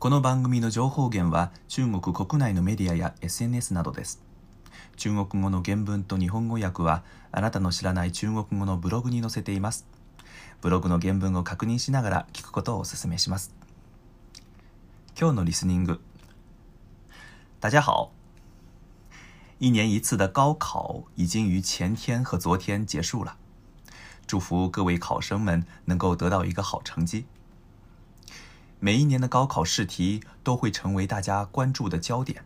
この番組の情報源は中国国内のメディアや SNS などです。中国語の原文と日本語訳はあなたの知らない中国語のブログに載せています。ブログの原文を確認しながら聞くことをお勧めします。今日のリスニング。大家好。一年一次的高考已经于前天和昨天结束了，祝福各位考生们能够得到一个好成绩。每一年的高考试题都会成为大家关注的焦点，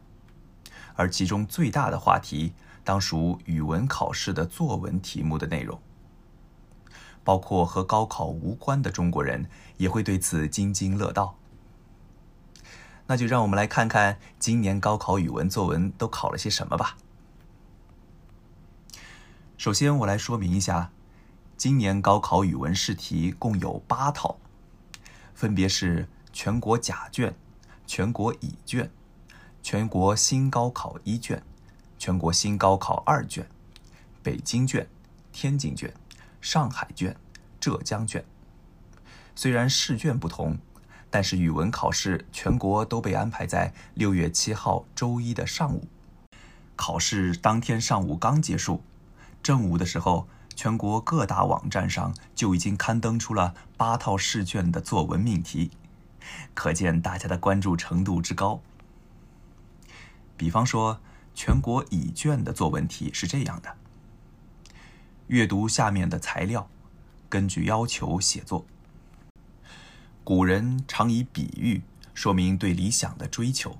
而其中最大的话题当属语文考试的作文题目的内容。包括和高考无关的中国人也会对此津津乐道。那就让我们来看看今年高考语文作文都考了些什么吧。首先，我来说明一下，今年高考语文试题共有八套，分别是。全国甲卷、全国乙卷、全国新高考一卷、全国新高考二卷、北京卷、天津卷、上海卷、浙江卷。虽然试卷不同，但是语文考试全国都被安排在六月七号周一的上午。考试当天上午刚结束，正午的时候，全国各大网站上就已经刊登出了八套试卷的作文命题。可见大家的关注程度之高。比方说，全国乙卷的作文题是这样的：阅读下面的材料，根据要求写作。古人常以比喻说明对理想的追求，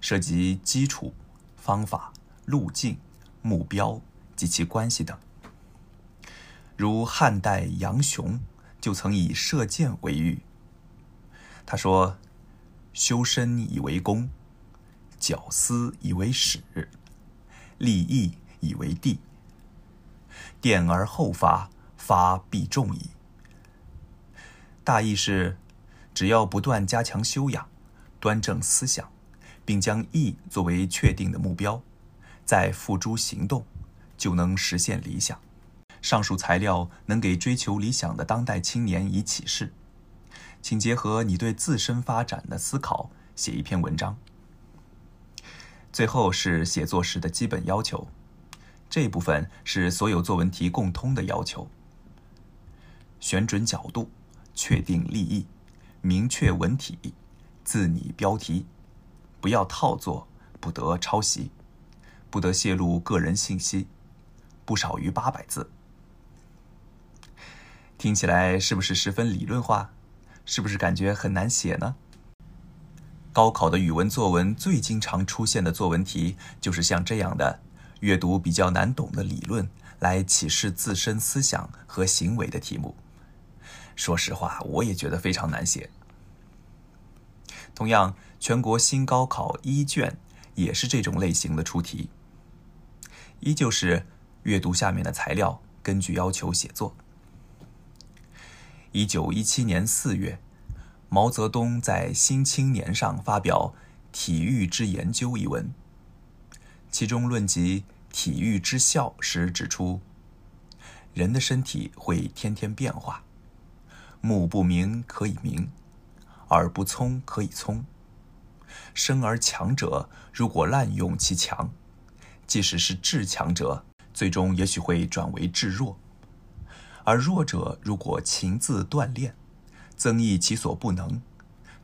涉及基础、方法、路径、目标及其关系等。如汉代杨雄就曾以射箭为喻。他说：“修身以为公，绞丝以为始，立义以为地，垫而后发，发必中矣。”大意是：只要不断加强修养，端正思想，并将义作为确定的目标，再付诸行动，就能实现理想。上述材料能给追求理想的当代青年以启示。请结合你对自身发展的思考写一篇文章。最后是写作时的基本要求，这部分是所有作文题共通的要求：选准角度，确定立意，明确文体，自拟标题，不要套作，不得抄袭，不得泄露个人信息，不少于八百字。听起来是不是十分理论化？是不是感觉很难写呢？高考的语文作文最经常出现的作文题，就是像这样的，阅读比较难懂的理论，来启示自身思想和行为的题目。说实话，我也觉得非常难写。同样，全国新高考一卷也是这种类型的出题，依旧是阅读下面的材料，根据要求写作。一九一七年四月，毛泽东在《新青年》上发表《体育之研究》一文，其中论及体育之效时指出：“人的身体会天天变化，目不明可以明，耳不聪可以聪。生而强者如果滥用其强，即使是至强者，最终也许会转为至弱。”而弱者如果勤自锻炼，增益其所不能，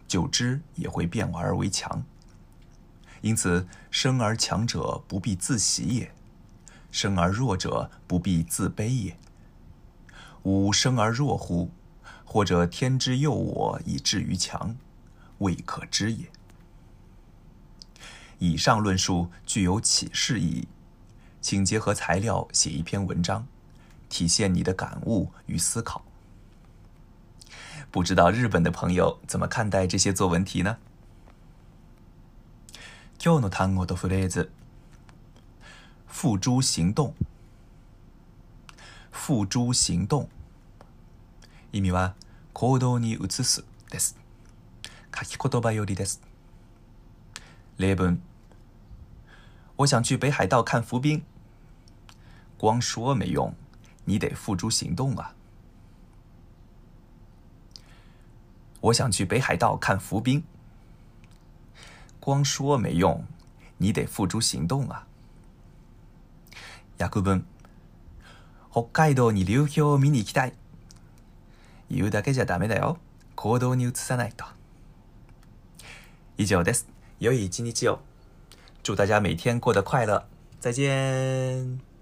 久之也会变而为强。因此，生而强者不必自喜也，生而弱者不必自卑也。吾生而弱乎？或者天之佑我以至于强，未可知也。以上论述具有启示意义，请结合材料写一篇文章。体现你的感悟与思考。不知道日本的朋友怎么看待这些作文题呢？今日の単語とフレーズ。付诸行动。付诸行动。意味は行動に移すです。書き言葉よりです。例文。我想去北海道看浮冰。光说没用。你得付诸行动啊！我想去北海道看浮冰，光说没用，你得付诸行动啊！やくぶん、北海道に流氷を見に行きたい。言うだけじゃだめだよ。行動に移さないと。以上です。良い一日を。祝大家每天过得快乐。再见。